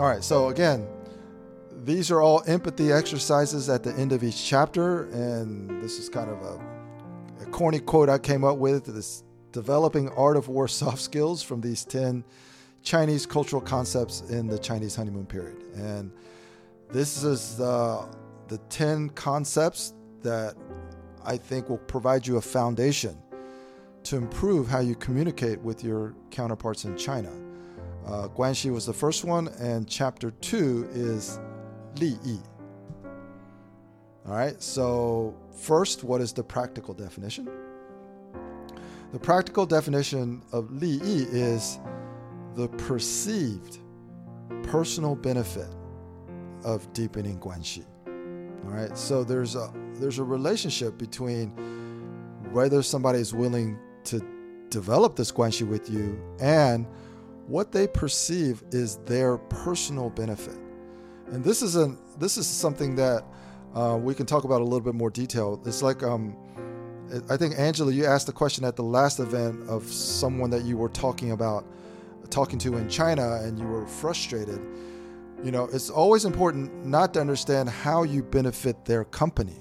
All right, so again, these are all empathy exercises at the end of each chapter, and this is kind of a, a corny quote I came up with. This developing art of war soft skills from these 10 Chinese cultural concepts in the Chinese honeymoon period. And this is the, the 10 concepts that I think will provide you a foundation to improve how you communicate with your counterparts in China. Uh, Guanxi was the first one, and chapter two is Li Yi. All right, so first, what is the practical definition? The practical definition of Li Yi is the perceived personal benefit of deepening Guanxi. All right, so there's a there's a relationship between whether somebody is willing to develop this Guanxi with you and what they perceive is their personal benefit. And this is a this is something that uh, we can talk about a little bit more detail. It's like um, I think Angela, you asked the question at the last event of someone that you were talking about, talking to in China, and you were frustrated. You know, it's always important not to understand how you benefit their company.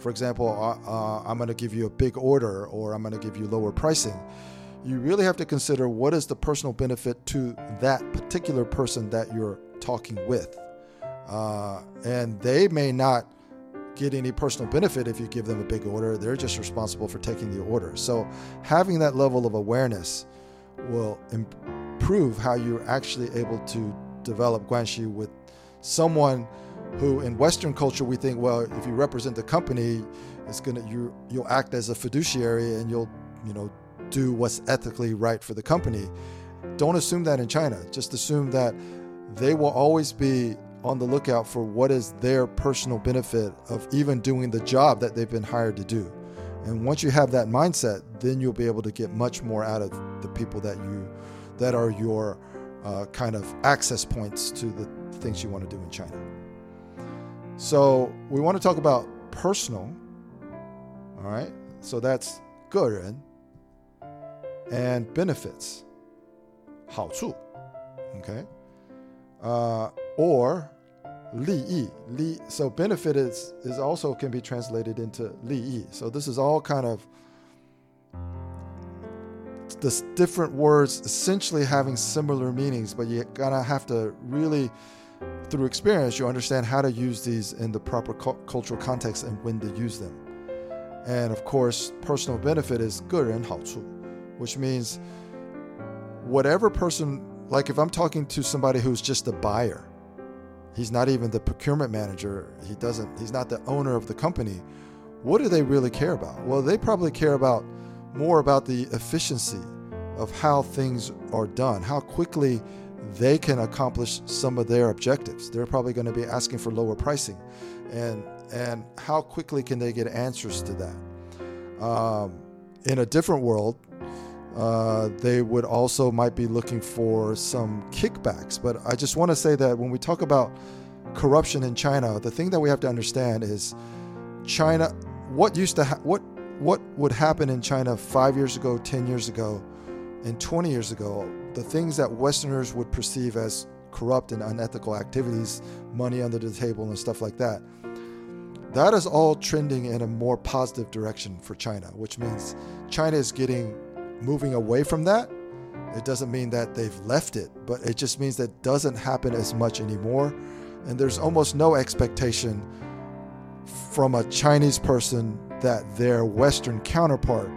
For example, uh, uh, I'm going to give you a big order, or I'm going to give you lower pricing. You really have to consider what is the personal benefit to that particular person that you're talking with. Uh, and they may not get any personal benefit if you give them a big order. They're just responsible for taking the order. So, having that level of awareness will improve how you're actually able to develop guanxi with someone who, in Western culture, we think, well, if you represent the company, it's gonna you you'll act as a fiduciary and you'll you know do what's ethically right for the company. Don't assume that in China. Just assume that they will always be on the lookout for what is their personal benefit of even doing the job that they've been hired to do. And once you have that mindset, then you'll be able to get much more out of the people that you that are your uh, kind of access points to the things you want to do in China. So we want to talk about personal. All right. So that's 个人 and benefits. 好处. Okay. Uh, or 利益, li, so benefit is, is also can be translated into 利益. So this is all kind of the different words essentially having similar meanings, but you gotta have to really, through experience, you understand how to use these in the proper cu- cultural context and when to use them. And of course, personal benefit is 个人好处, which means whatever person, like if I'm talking to somebody who's just a buyer, he's not even the procurement manager, he doesn't, he's not the owner of the company. What do they really care about? Well, they probably care about more about the efficiency of how things are done, how quickly they can accomplish some of their objectives. They're probably going to be asking for lower pricing, and and how quickly can they get answers to that? Um, in a different world, uh, they would also might be looking for some kickbacks. But I just want to say that when we talk about corruption in China, the thing that we have to understand is China. What used to ha- what what would happen in China five years ago, 10 years ago, and 20 years ago, the things that Westerners would perceive as corrupt and unethical activities, money under the table and stuff like that, that is all trending in a more positive direction for China, which means China is getting moving away from that. It doesn't mean that they've left it, but it just means that doesn't happen as much anymore. And there's almost no expectation from a Chinese person that their Western counterpart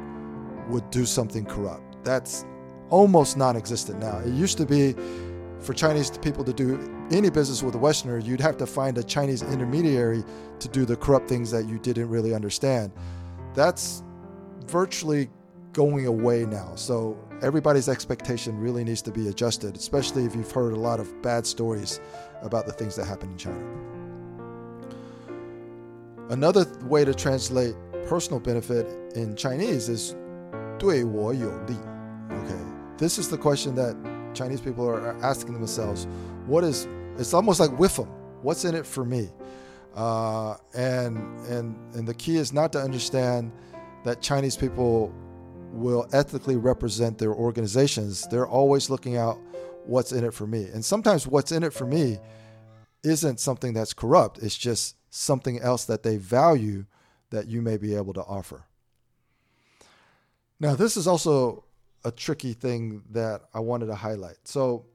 would do something corrupt. That's almost non existent now. It used to be for Chinese people to do any business with a Westerner, you'd have to find a Chinese intermediary to do the corrupt things that you didn't really understand. That's virtually going away now. So everybody's expectation really needs to be adjusted, especially if you've heard a lot of bad stories about the things that happen in China. Another way to translate personal benefit in Chinese is 对我有利. Okay, this is the question that Chinese people are asking themselves. What is? It's almost like them. What's in it for me? Uh, and and and the key is not to understand that Chinese people will ethically represent their organizations. They're always looking out what's in it for me. And sometimes what's in it for me isn't something that's corrupt, it's just something else that they value that you may be able to offer. Now, this is also a tricky thing that I wanted to highlight. So,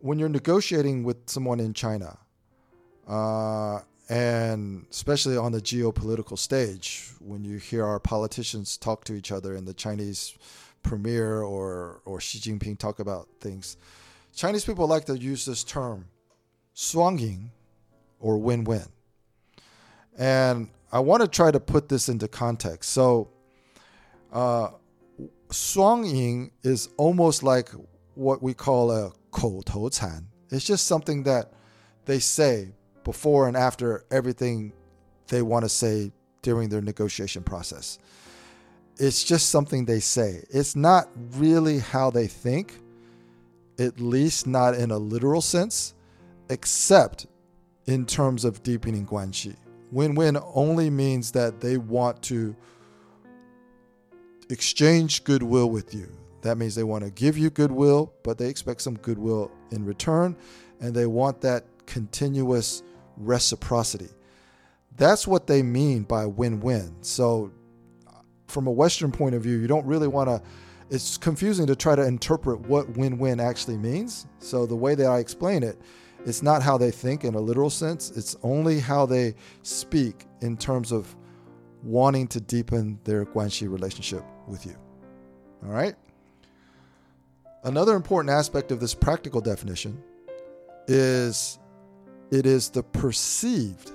when you're negotiating with someone in China, uh, and and especially on the geopolitical stage, when you hear our politicians talk to each other and the Chinese premier or, or Xi Jinping talk about things, Chinese people like to use this term, "shuangying," or win win. And I want to try to put this into context. So, uh, is almost like what we call a "口头禅." It's just something that they say, before and after everything they want to say during their negotiation process. It's just something they say. It's not really how they think, at least not in a literal sense, except in terms of deepening guanxi. Win win only means that they want to exchange goodwill with you. That means they want to give you goodwill, but they expect some goodwill in return, and they want that continuous reciprocity. That's what they mean by win win. So, from a Western point of view, you don't really want to, it's confusing to try to interpret what win win actually means. So, the way that I explain it, it's not how they think in a literal sense, it's only how they speak in terms of wanting to deepen their Guanxi relationship with you. All right? Another important aspect of this practical definition is it is the perceived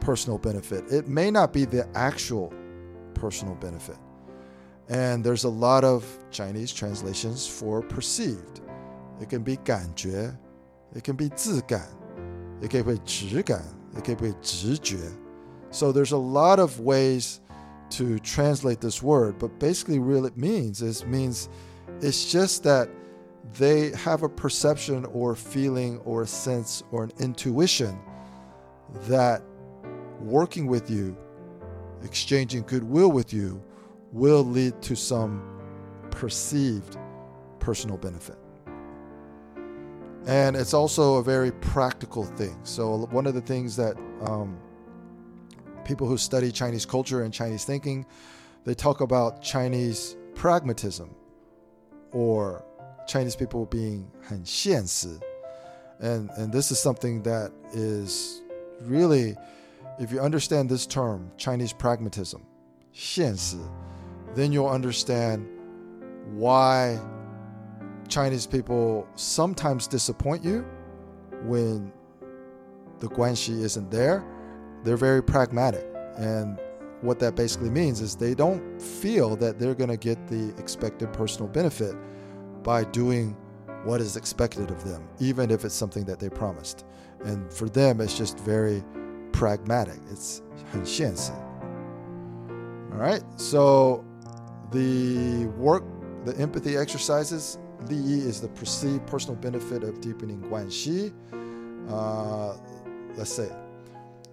personal benefit. It may not be the actual personal benefit. And there's a lot of Chinese translations for perceived. It can be 感觉, it can be 自感, it can be 直感, it can be 直觉. So there's a lot of ways to translate this word, but basically what it means is means it's just that they have a perception or feeling or a sense or an intuition that working with you, exchanging goodwill with you, will lead to some perceived personal benefit. And it's also a very practical thing. So, one of the things that um, people who study Chinese culture and Chinese thinking, they talk about Chinese pragmatism or Chinese people being 很现实. And, and this is something that is really, if you understand this term, Chinese pragmatism, 现实, then you'll understand why Chinese people sometimes disappoint you when the guanxi isn't there. They're very pragmatic. And what that basically means is they don't feel that they're going to get the expected personal benefit by doing what is expected of them, even if it's something that they promised. And for them, it's just very pragmatic. It's 很现实. All right, so the work, the empathy exercises, Li Yi is the perceived personal benefit of deepening Guanxi. Uh, let's say,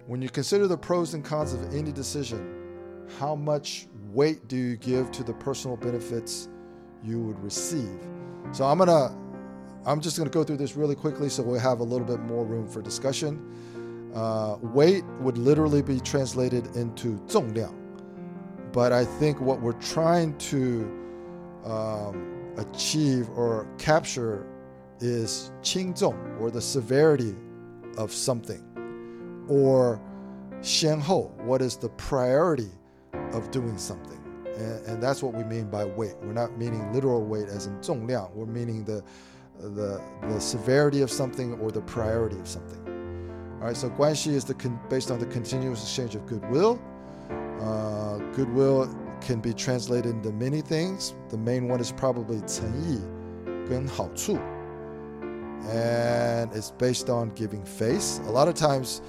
when you consider the pros and cons of any decision, how much weight do you give to the personal benefits you would receive? So I'm gonna, I'm just gonna go through this really quickly so we'll have a little bit more room for discussion. Uh, weight would literally be translated into 重量, but I think what we're trying to um, achieve or capture is 轻重 or the severity of something, or 先后 what is the priority of doing something. And, and, that's what we mean by weight. We're not meaning literal weight as in 重量. We're meaning the, the, the severity of something or the priority of something. All right, so guanxi is the con- based on the continuous exchange of goodwill. Uh, goodwill can be translated into many things. The main one is probably 诚意跟好处. And it's based on giving face. A lot of times,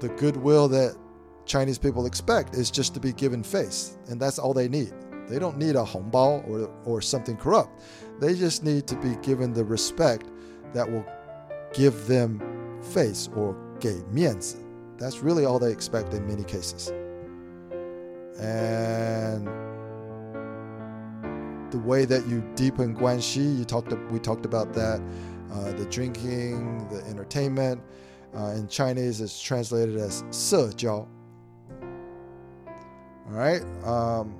the goodwill that Chinese people expect is just to be given face, and that's all they need. They don't need a hongbao or, or something corrupt. They just need to be given the respect that will give them face or gei mianzi. That's really all they expect in many cases. And the way that you deepen guanxi, you talked, we talked about that, uh, the drinking, the entertainment. Uh, in Chinese, it's translated as 社交 all right. Um,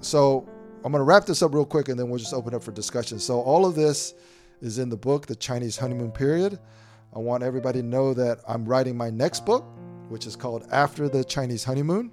so I'm going to wrap this up real quick and then we'll just open up for discussion. So, all of this is in the book, The Chinese Honeymoon Period. I want everybody to know that I'm writing my next book, which is called After the Chinese Honeymoon.